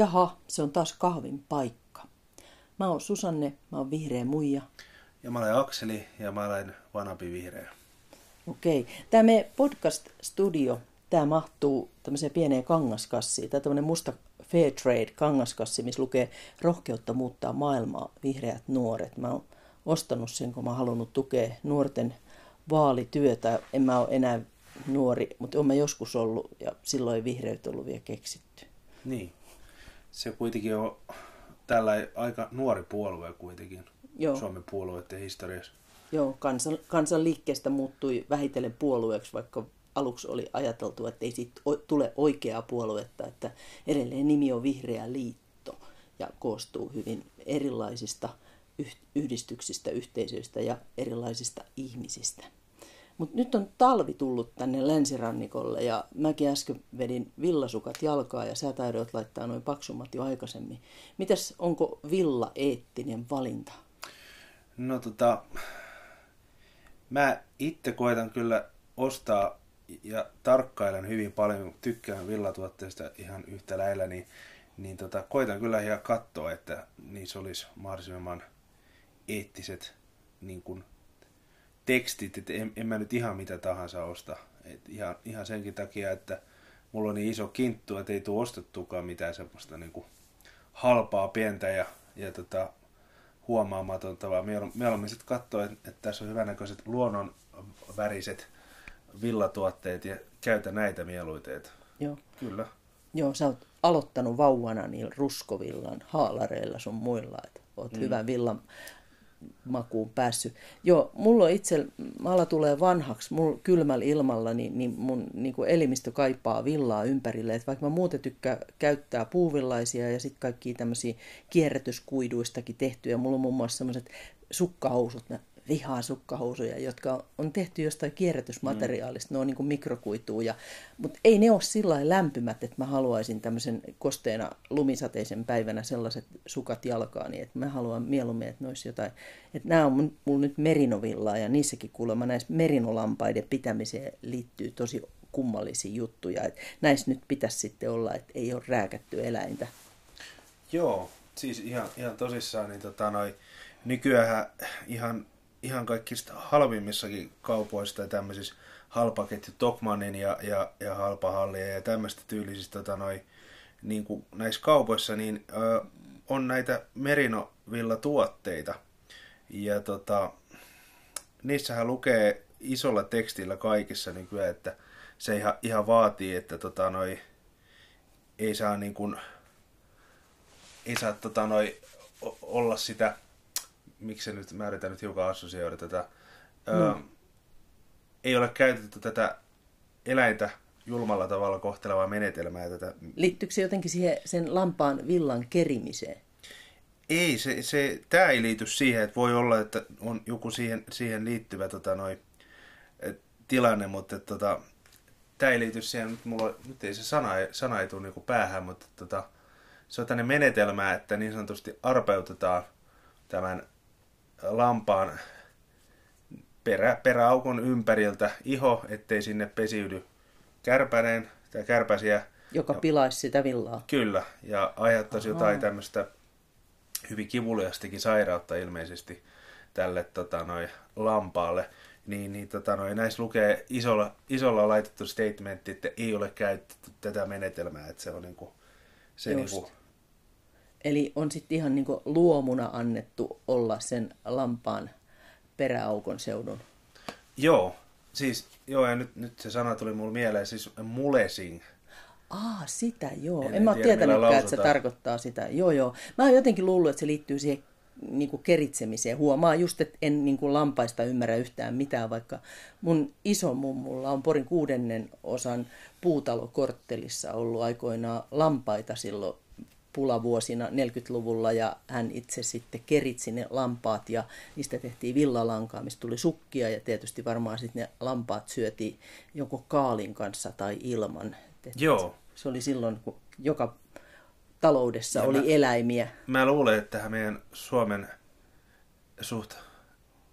Jaha, se on taas kahvin paikka. Mä oon Susanne, mä oon vihreä muija. Ja mä olen Akseli ja mä olen Vanapi Vihreä. Okei. Tämä meidän podcast-studio, tämä mahtuu tämmöiseen pieneen kangaskassiin. Tämä on tämmöinen musta fair trade kangaskassi, missä lukee rohkeutta muuttaa maailmaa, vihreät nuoret. Mä oon ostanut sen, kun mä oon halunnut tukea nuorten vaalityötä. En mä ole enää nuori, mutta olen mä joskus ollut ja silloin ei vihreät ollut vielä keksitty. Niin. Se kuitenkin on tällä aika nuori puolue kuitenkin Joo. Suomen puolueiden historiassa. Joo, kansan, kansanliikkeestä muuttui vähitellen puolueeksi, vaikka aluksi oli ajateltu, että ei siitä tule oikeaa puoluetta, että edelleen nimi on Vihreä liitto ja koostuu hyvin erilaisista yh- yhdistyksistä, yhteisöistä ja erilaisista ihmisistä. Mutta nyt on talvi tullut tänne länsirannikolle ja mäkin äsken vedin villasukat jalkaa ja sä taidoit laittaa noin paksummat jo aikaisemmin. Mitäs, onko villa eettinen valinta? No tota, mä itse koitan kyllä ostaa ja tarkkailen hyvin paljon, tykkään villatuotteista ihan yhtä lailla, niin, niin tota, koitan kyllä ihan katsoa, että niissä olisi mahdollisimman eettiset niin kuin, tekstit, että en, en mä nyt ihan mitä tahansa osta. Et ihan, ihan senkin takia, että mulla on niin iso kinttu, että ei tule ostettukaan mitään semmoista niin kuin, halpaa, pientä ja, ja tota, huomaamatonta, vaan mieluummin sitten katsoa, että, että tässä on hyvänäköiset luonnon väriset villatuotteet ja käytä näitä mieluiteet. Joo. Kyllä. Joo, sä oot aloittanut vauvana niillä ruskovillan haalareilla sun muilla, että oot mm. hyvän villan makuun päässyt. Joo, mulla on itse, maalla tulee vanhaksi, mulla kylmällä ilmalla, niin, niin mun niin kuin elimistö kaipaa villaa ympärille. Et vaikka mä muuten tykkään käyttää puuvillaisia ja sitten kaikkia tämmöisiä kierrätyskuiduistakin tehtyjä. Mulla on muun muassa semmoiset sukkahousut, vihaan sukkahousuja, jotka on tehty jostain kierrätysmateriaalista, mm. ne on niin kuin mikrokuitua, ja, mutta ei ne ole sillä lämpimät, että mä haluaisin tämmöisen kosteena lumisateisen päivänä sellaiset sukat jalkaani, että mä haluan mieluummin, että ne olisi jotain, että nämä on mun, mulla nyt merinovillaa, ja niissäkin kuulemma näissä merinolampaiden pitämiseen liittyy tosi kummallisia juttuja, että näissä nyt pitäisi sitten olla, että ei ole rääkätty eläintä. Joo, siis ihan, ihan tosissaan, niin tota noi, nykyään ihan ihan kaikista halvimmissakin kaupoista ja tämmöisissä halpaketju Tokmanin ja, ja, ja halpahallia ja tämmöistä tyylisistä tota, noi, niin kuin näissä kaupoissa, niin ö, on näitä merinovilla-tuotteita. Ja tota, niissähän lukee isolla tekstillä kaikissa nykyään, että se ihan, ihan vaatii, että tota, noi, ei saa niin kuin, ei saa tota, noi, olla sitä miksi nyt, mä yritän nyt hiukan assosioida tätä, mm. öö, ei ole käytetty tätä eläintä julmalla tavalla kohtelevaa menetelmää. Tätä... Liittyykö se jotenkin siihen, sen lampaan villan kerimiseen? Ei, se, se, tämä ei liity siihen, että voi olla, että on joku siihen, siihen liittyvä tota, noi, tilanne, mutta tota, tämä ei liity siihen, nyt, mulla, nyt ei se sana, sana ei tule niinku päähän, mutta tota, se on tänne menetelmä, että niin sanotusti arpeutetaan tämän lampaan perä, peräaukon ympäriltä iho, ettei sinne pesiydy kärpäneen tai kärpäsiä. Joka ja, pilaisi sitä villaa. Kyllä, ja aiheuttaisi Aha. jotain tämmöistä hyvin kivuliastikin sairautta ilmeisesti tälle tota, noi, lampaalle. Niin, niin tota, noi, näissä lukee isolla, isolla laitettu statementti, että ei ole käytetty tätä menetelmää, että se on niinku, se niinku, Eli on sitten ihan niin luomuna annettu olla sen lampaan peräaukon seudun. Joo, siis joo, ja nyt, nyt se sana tuli mulle mieleen, siis mulesing. Ah, sitä joo. En, en mä ole tietänytkään, että se tarkoittaa sitä. Joo, joo. Mä oon jotenkin luullut, että se liittyy siihen niin kuin keritsemiseen. Huomaa just, että en niin kuin lampaista ymmärrä yhtään mitään, vaikka mun iso mummulla on Porin kuudennen osan puutalokorttelissa ollut aikoinaan lampaita silloin pulavuosina 40-luvulla ja hän itse sitten keritsi ne lampaat ja niistä tehtiin villalankaa, mistä tuli sukkia ja tietysti varmaan sitten ne lampaat syötiin joko kaalin kanssa tai ilman. Et Joo. Se oli silloin, kun joka taloudessa ja oli mä, eläimiä. Mä luulen, että tähän meidän Suomen suht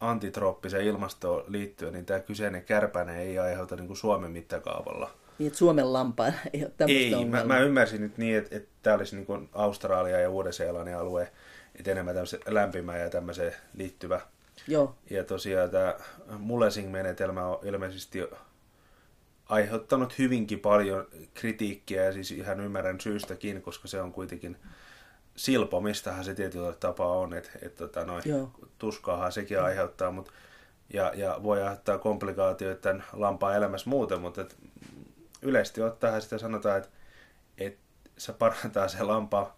antitrooppiseen ilmastoon liittyen, niin tämä kyseinen kärpäne ei aiheuta niin kuin Suomen mittakaavalla Niin, että Suomen lampaa ei ole tämmöistä Ei, mä, mä, ymmärsin nyt niin, että, että tämä olisi niin kuin Australia ja Uuden-Seelannin alue, että enemmän tämmöisen lämpimään ja tämmöiseen liittyvä. Joo. Ja tosiaan tämä Mulesing-menetelmä on ilmeisesti aiheuttanut hyvinkin paljon kritiikkiä ja siis ihan ymmärrän syystäkin, koska se on kuitenkin silpomistahan se tietyllä tapaa on, että et, tota, noin, tuskaahan sekin aiheuttaa, mutta ja, ja voi aiheuttaa komplikaatioita tämän lampaan elämässä muuten, mutta et, yleisesti ottaen sitä sanotaan, että, että se parantaa se lampaa,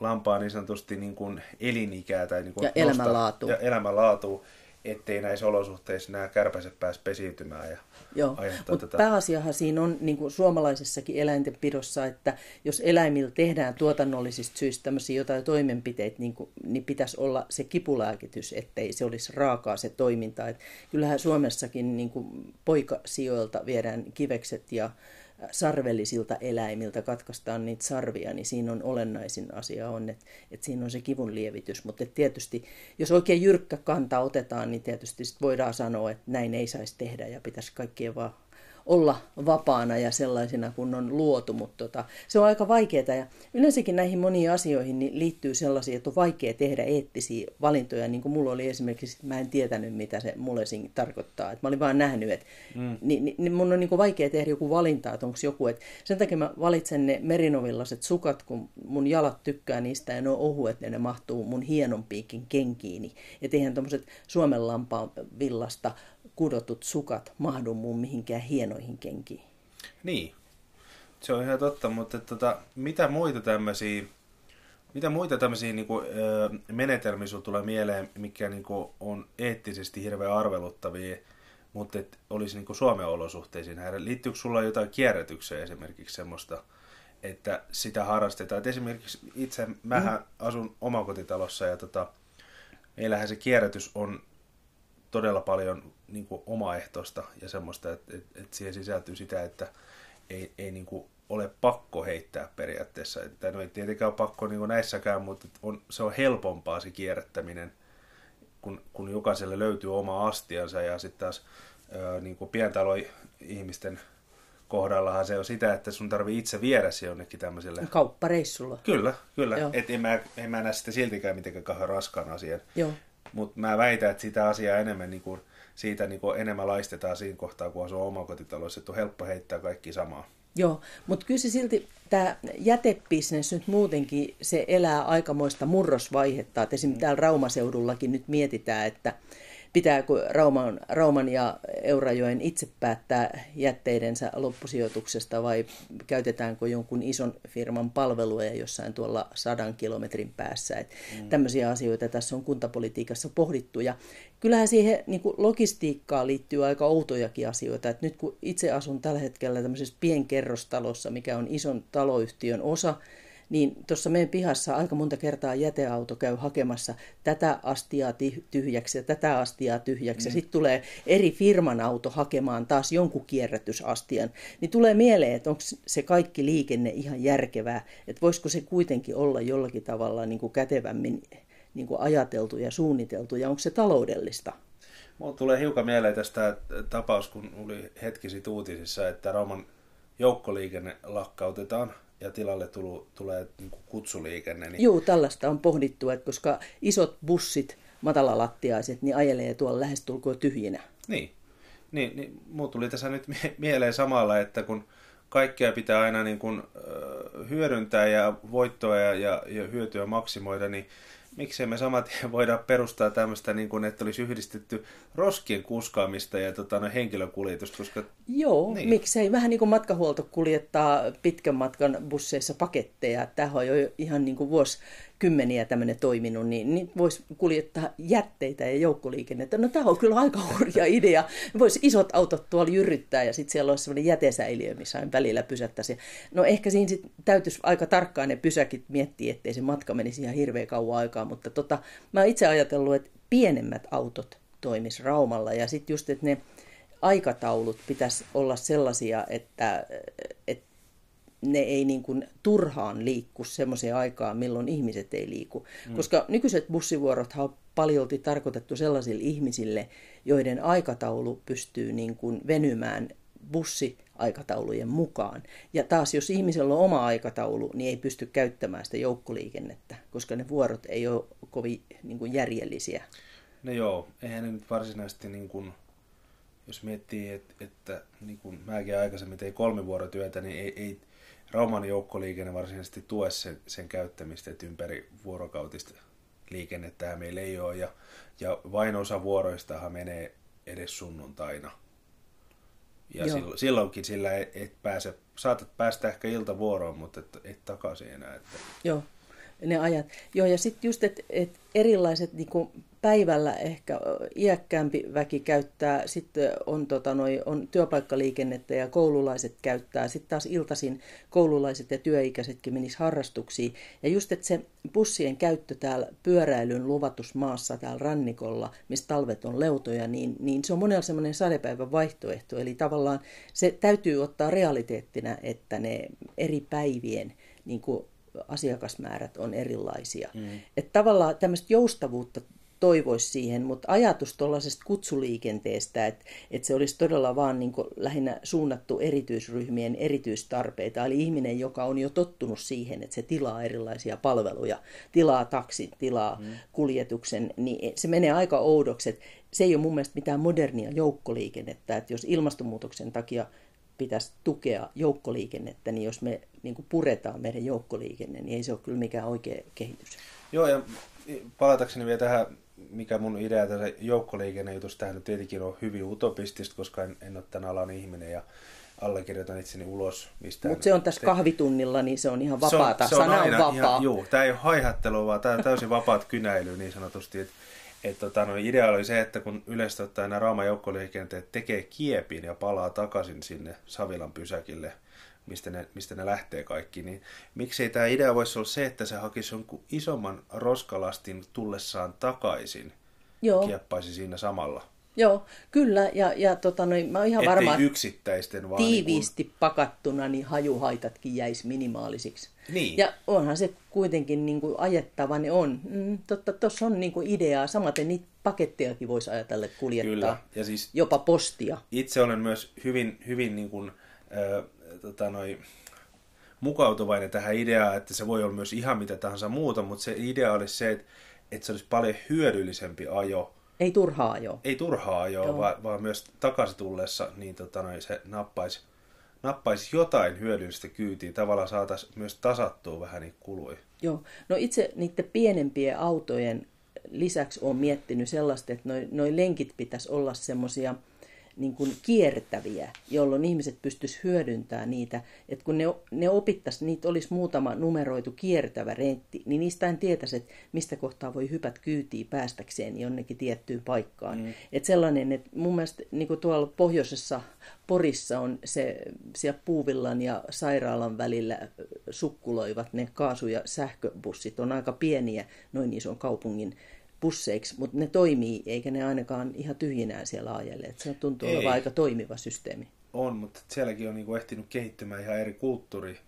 lampaa niin sanotusti niin kuin elinikää tai niin kuin ja elämänlaatu. Ja elämänlaatu ettei näissä olosuhteissa nämä kärpäset pääse pesiytymään. Ja Joo, mutta tätä. pääasiahan siinä on niin kuin suomalaisessakin eläintenpidossa, että jos eläimillä tehdään tuotannollisista syistä tämmöisiä jotain toimenpiteitä, niin, kuin, niin pitäisi olla se kipulääkitys, ettei se olisi raakaa se toiminta. Et kyllähän Suomessakin niin kuin poikasijoilta viedään kivekset ja sarvellisilta eläimiltä katkaistaan niitä sarvia, niin siinä on olennaisin asia on, että, että siinä on se kivun lievitys. Mutta tietysti, jos oikein jyrkkä kanta otetaan, niin tietysti sit voidaan sanoa, että näin ei saisi tehdä ja pitäisi kaikkien vaan olla vapaana ja sellaisena kun on luotu, mutta tota, se on aika vaikeaa ja yleensäkin näihin moniin asioihin niin liittyy sellaisia, että on vaikea tehdä eettisiä valintoja, niin kuin mulla oli esimerkiksi, mä en tietänyt mitä se mulesing tarkoittaa, että mä olin vaan nähnyt, että mm. niin, niin, niin mun on niin kuin vaikea tehdä joku valinta, että onko joku, että sen takia mä valitsen ne merinovillaset sukat, kun mun jalat tykkää niistä ja ne on ohuet ja ne mahtuu mun hienon piikin kenkiini, että eihän tuommoiset Suomen lampaan villasta kudotut sukat mahdu mun mihinkään hienoihin kenkiin. Niin, se on ihan totta, mutta tota, mitä muita tämmöisiä mitä muita tämmöisiä niin kuin, menetelmiä sinulla tulee mieleen, mikä niin kuin, on eettisesti hirveän arveluttavia, mutta et olisi niin kuin Suomen olosuhteisiin häirä? Liittyykö sulla jotain kierrätykseen esimerkiksi semmoista, että sitä harrastetaan? Et esimerkiksi itse, mähän mm. asun omakotitalossa ja tota, meillähän se kierrätys on todella paljon niin kuin omaehtoista ja semmoista, että, että, että siihen sisältyy sitä, että ei, ei niin kuin ole pakko heittää periaatteessa. Että no ei tietenkään ole pakko niin kuin näissäkään, mutta on, se on helpompaa se kierrättäminen, kun, kun jokaiselle löytyy oma astiansa ja sitten taas ää, niin kuin pientalo-ihmisten kohdallahan se on sitä, että sun tarvii itse viedä se jonnekin tämmöiselle... Kauppareissulla. Kyllä, kyllä. Että en mä, en mä näe sitä siltikään mitenkään kauhean raskaan asian. Joo. Mutta mä väitän, että sitä asiaa enemmän, niin kuin, siitä niin kuin enemmän laistetaan siinä kohtaa, kun asuu omakotitalossa, että on helppo heittää kaikki samaa. Joo, mutta kyllä se silti, tämä jätebisnes nyt muutenkin, se elää aikamoista murrosvaihetta. Että esimerkiksi täällä Raumaseudullakin nyt mietitään, että pitääkö Rauman, Rauman ja Eurajoen itse päättää jätteidensä loppusijoituksesta vai käytetäänkö jonkun ison firman palveluja jossain tuolla sadan kilometrin päässä. Et mm. Tämmöisiä asioita tässä on kuntapolitiikassa pohdittu ja kyllähän siihen niin kuin logistiikkaan liittyy aika outojakin asioita. Et nyt kun itse asun tällä hetkellä tämmöisessä pienkerrostalossa, mikä on ison taloyhtiön osa, niin tuossa meidän pihassa aika monta kertaa jäteauto käy hakemassa tätä astiaa tyhjäksi ja tätä astiaa tyhjäksi. Mm. Sitten tulee eri firman auto hakemaan taas jonkun kierrätysastian. Niin tulee mieleen, että onko se kaikki liikenne ihan järkevää, että voisiko se kuitenkin olla jollakin tavalla niin kuin kätevämmin niin kuin ajateltu ja suunniteltu ja onko se taloudellista? Mulla tulee hiukan mieleen tästä tapaus, kun oli hetki sitten uutisissa, että Rauman joukkoliikenne lakkautetaan ja tilalle tulu, tulee niin kuin kutsuliikenne. Niin... Joo, tällaista on pohdittu, että koska isot bussit, matalalattiaiset, niin ajelee tuolla lähestulkoon tyhjinä. Niin, niin, niin mulla tuli tässä nyt mieleen samalla, että kun kaikkea pitää aina niin kuin, hyödyntää ja voittoa ja, ja, ja hyötyä maksimoida, niin miksei me samat voida perustaa tämmöistä, niin kuin, että olisi yhdistetty roskien kuskaamista ja tota, no, henkilökuljetusta, koska... Joo, niin. miksei. Vähän niin kuin matkahuolto kuljettaa pitkän matkan busseissa paketteja. Tämä on jo ihan niin kuin vuosi kymmeniä tämmöinen toiminut, niin, niin voisi kuljettaa jätteitä ja joukkoliikennettä. No tämä on kyllä aika hurja idea. Voisi isot autot tuolla jyrryttää ja sitten siellä olisi semmoinen jätesäiliö, missä aina välillä pysättäisi. No ehkä siinä sit täytyisi aika tarkkaan ne pysäkit miettiä, ettei se matka menisi ihan hirveän kauan aikaa, mutta tota, mä itse ajatellut, että pienemmät autot toimis Raumalla ja sitten just, että ne aikataulut pitäisi olla sellaisia, että, että ne ei niin kuin turhaan liikku semmoiseen aikaan, milloin ihmiset ei liiku. Mm. Koska nykyiset bussivuorot on paljolti tarkoitettu sellaisille ihmisille, joiden aikataulu pystyy niin kuin venymään bussi aikataulujen mukaan. Ja taas jos ihmisellä on oma aikataulu, niin ei pysty käyttämään sitä joukkoliikennettä, koska ne vuorot ei ole kovin niin kuin järjellisiä. No joo, eihän ne nyt varsinaisesti, niin kuin, jos miettii, että, että niin kuin mäkin aikaisemmin tein kolmivuorotyötä, niin ei, ei Rauman joukkoliikenne varsinaisesti tue sen, sen käyttämistä, että ympäri vuorokautista liikennettä meillä ei ole, ja, ja vain osa vuoroistahan menee edes sunnuntaina. Ja silloin, silloinkin sillä et, et pääse, saatat päästä ehkä iltavuoroon, mutta et, et takaisin enää. Että... Joo, ne ajat. Joo, ja sitten just, että et erilaiset niinku, päivällä ehkä iäkkäämpi väki käyttää, sitten on, tota, noi, on työpaikkaliikennettä ja koululaiset käyttää, sitten taas iltaisin koululaiset ja työikäisetkin menis harrastuksiin. Ja just, että se bussien käyttö täällä pyöräilyn luvatusmaassa täällä rannikolla, missä talvet on leutoja, niin, niin se on monella semmoinen sadepäivän vaihtoehto. Eli tavallaan se täytyy ottaa realiteettina, että ne eri päivien niin kuin asiakasmäärät on erilaisia. Mm. Että tavallaan tämmöistä joustavuutta toivoisi siihen, mutta ajatus tuollaisesta kutsuliikenteestä, että, että se olisi todella vaan niin lähinnä suunnattu erityisryhmien erityistarpeita, eli ihminen, joka on jo tottunut siihen, että se tilaa erilaisia palveluja, tilaa taksin, tilaa mm. kuljetuksen, niin se menee aika oudoksi, että se ei ole mun mielestä mitään modernia joukkoliikennettä, että jos ilmastonmuutoksen takia pitäisi tukea joukkoliikennettä, niin jos me niin puretaan meidän joukkoliikenne, niin ei se ole kyllä mikään oikea kehitys. Joo, ja palatakseni vielä tähän mikä mun idea tässä joukkoliikennejutusta, tähän nyt tietenkin on hyvin utopistista, koska en, en ole tämän alan ihminen ja allekirjoitan itseni ulos mistään. Mutta se on tässä kahvitunnilla, niin se on ihan vapaata. Se on, se on Sana aina on vapaa. Ihan, juu, tämä ei ole haihattelua, vaan tämä on täysin vapaat kynäily niin sanotusti. Et, et, tota, no, idea oli se, että kun yleisesti ottaen nämä Rauman joukkoliikenteet tekee kiepin ja palaa takaisin sinne Savilan pysäkille – mistä ne, mistä ne lähtee kaikki, niin miksei tämä idea voisi olla se, että se hakisi jonkun isomman roskalastin tullessaan takaisin, Joo. kieppaisi siinä samalla. Joo, kyllä, ja, ja tota, no, mä oon ihan Ettei varma, yksittäisten vaan tiiviisti niin kun... pakattuna, niin hajuhaitatkin jäisi minimaalisiksi. Niin. Ja onhan se kuitenkin niin kuin ajettava, niin on. Mm, totta, tuossa on niin kuin ideaa. Samaten niitä pakettejakin voisi ajatella kuljettaa. Kyllä. Ja siis jopa postia. Itse olen myös hyvin, hyvin niin kuin, äh, tota noi, mukautuvainen tähän ideaan, että se voi olla myös ihan mitä tahansa muuta, mutta se idea olisi se, että, että se olisi paljon hyödyllisempi ajo. Ei turhaa ajo. Ei turhaa ajo, vaan, vaan myös takaisin tullessa niin tota noi, se nappaisi, nappaisi jotain hyödyllistä kyytiä. Tavallaan saataisiin myös tasattua vähän niitä kuluja. Joo. No itse niiden pienempien autojen lisäksi olen miettinyt sellaista, että noin noi lenkit pitäisi olla semmoisia – niin kuin kiertäviä, jolloin ihmiset pystyisivät hyödyntämään niitä. Että kun ne, ne opittaisiin, niitä olisi muutama numeroitu kiertävä reitti, niin niistä en tietäisi, että mistä kohtaa voi hypät kyytiin päästäkseen jonnekin tiettyyn paikkaan. Mm. Että sellainen, että mun mielestä niin kuin tuolla pohjoisessa Porissa on se, siellä Puuvillan ja sairaalan välillä sukkuloivat ne kaasu- ja sähköbussit, on aika pieniä noin ison kaupungin busseiksi, mutta ne toimii, eikä ne ainakaan ihan tyhjinään siellä ajelle. Et se tuntuu Ei. olevan aika toimiva systeemi. On, mutta sielläkin on niinku ehtinyt kehittymään ihan eri kulttuuri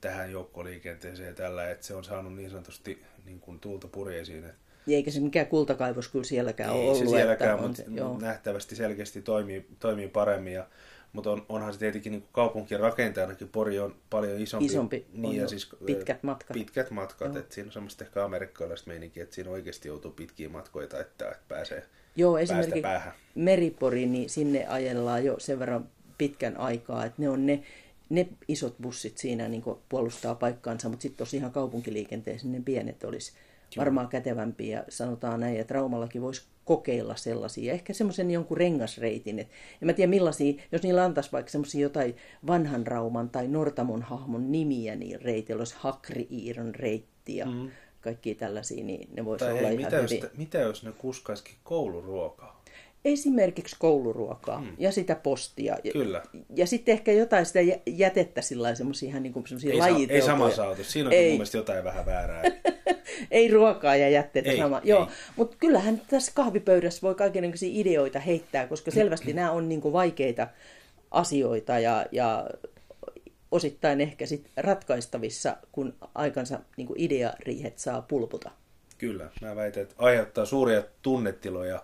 tähän joukkoliikenteeseen ja tällä, että se on saanut niin sanotusti niin kuin tuulta purjeisiin. Eikä se mikään kultakaivos kyllä sielläkään Ei ollut. se sielläkään, mutta nähtävästi selkeästi toimii, toimii paremmin. Ja mutta on, onhan se tietenkin niin kaupunkien rakentajanakin Pori on paljon isompi. Isompi, niin, ja siis, pitkät matkat. Pitkät matkat, että siinä on semmoista ehkä amerikkalaista meininkiä, että siinä oikeasti joutuu pitkiä matkoja taittaa, että pääsee Joo, esimerkiksi päähän. Meripori, niin sinne ajellaan jo sen verran pitkän aikaa, että ne on ne, ne isot bussit siinä niin puolustaa paikkaansa, mutta sitten tosiaan kaupunkiliikenteessä ne pienet olisi varmaan kätevämpiä. Ja sanotaan näin, että Raumallakin voisi kokeilla sellaisia, ehkä semmoisen jonkun rengasreitin. Et en mä tiedä millaisia, jos niillä antaisi vaikka semmoisia jotain vanhan Rauman tai Nortamon hahmon nimiä, niin reitillä olisi Hakri-Iiron reitti ja mm. kaikki tällaisia, niin ne voisi olla hei, ihan mitä hyvin. Jos, mitä jos ne kuskaisikin kouluruokaa? esimerkiksi kouluruokaa hmm. ja sitä postia. Kyllä. Ja, ja sitten ehkä jotain sitä jätettä sillä semmoisia ihan niin kuin semmoisia lajiteltuja. Ei samassa autossa. Siinä on ei. mun mielestä jotain vähän väärää. ei ruokaa ja jätteitä ei, sama. Ei. Joo, mutta kyllähän tässä kahvipöydässä voi kaikenlaisia ideoita heittää, koska selvästi nämä on niin kuin vaikeita asioita ja, ja osittain ehkä sit ratkaistavissa, kun aikansa niin kuin ideariihet saa pulputa. Kyllä, mä väitän, että aiheuttaa suuria tunnetiloja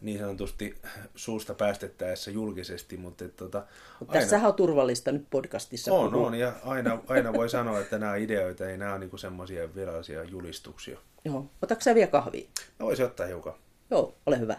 niin sanotusti suusta päästettäessä julkisesti, mutta et, tota, Mutta tässähän on turvallista nyt podcastissa on, puhua. on, ja aina, aina voi sanoa, että nämä ideoita ei nämä ole niinku semmoisia virallisia julistuksia. Joo. Otatko sä vielä kahvia? Mä voisin ottaa hiukan. Joo, ole hyvä.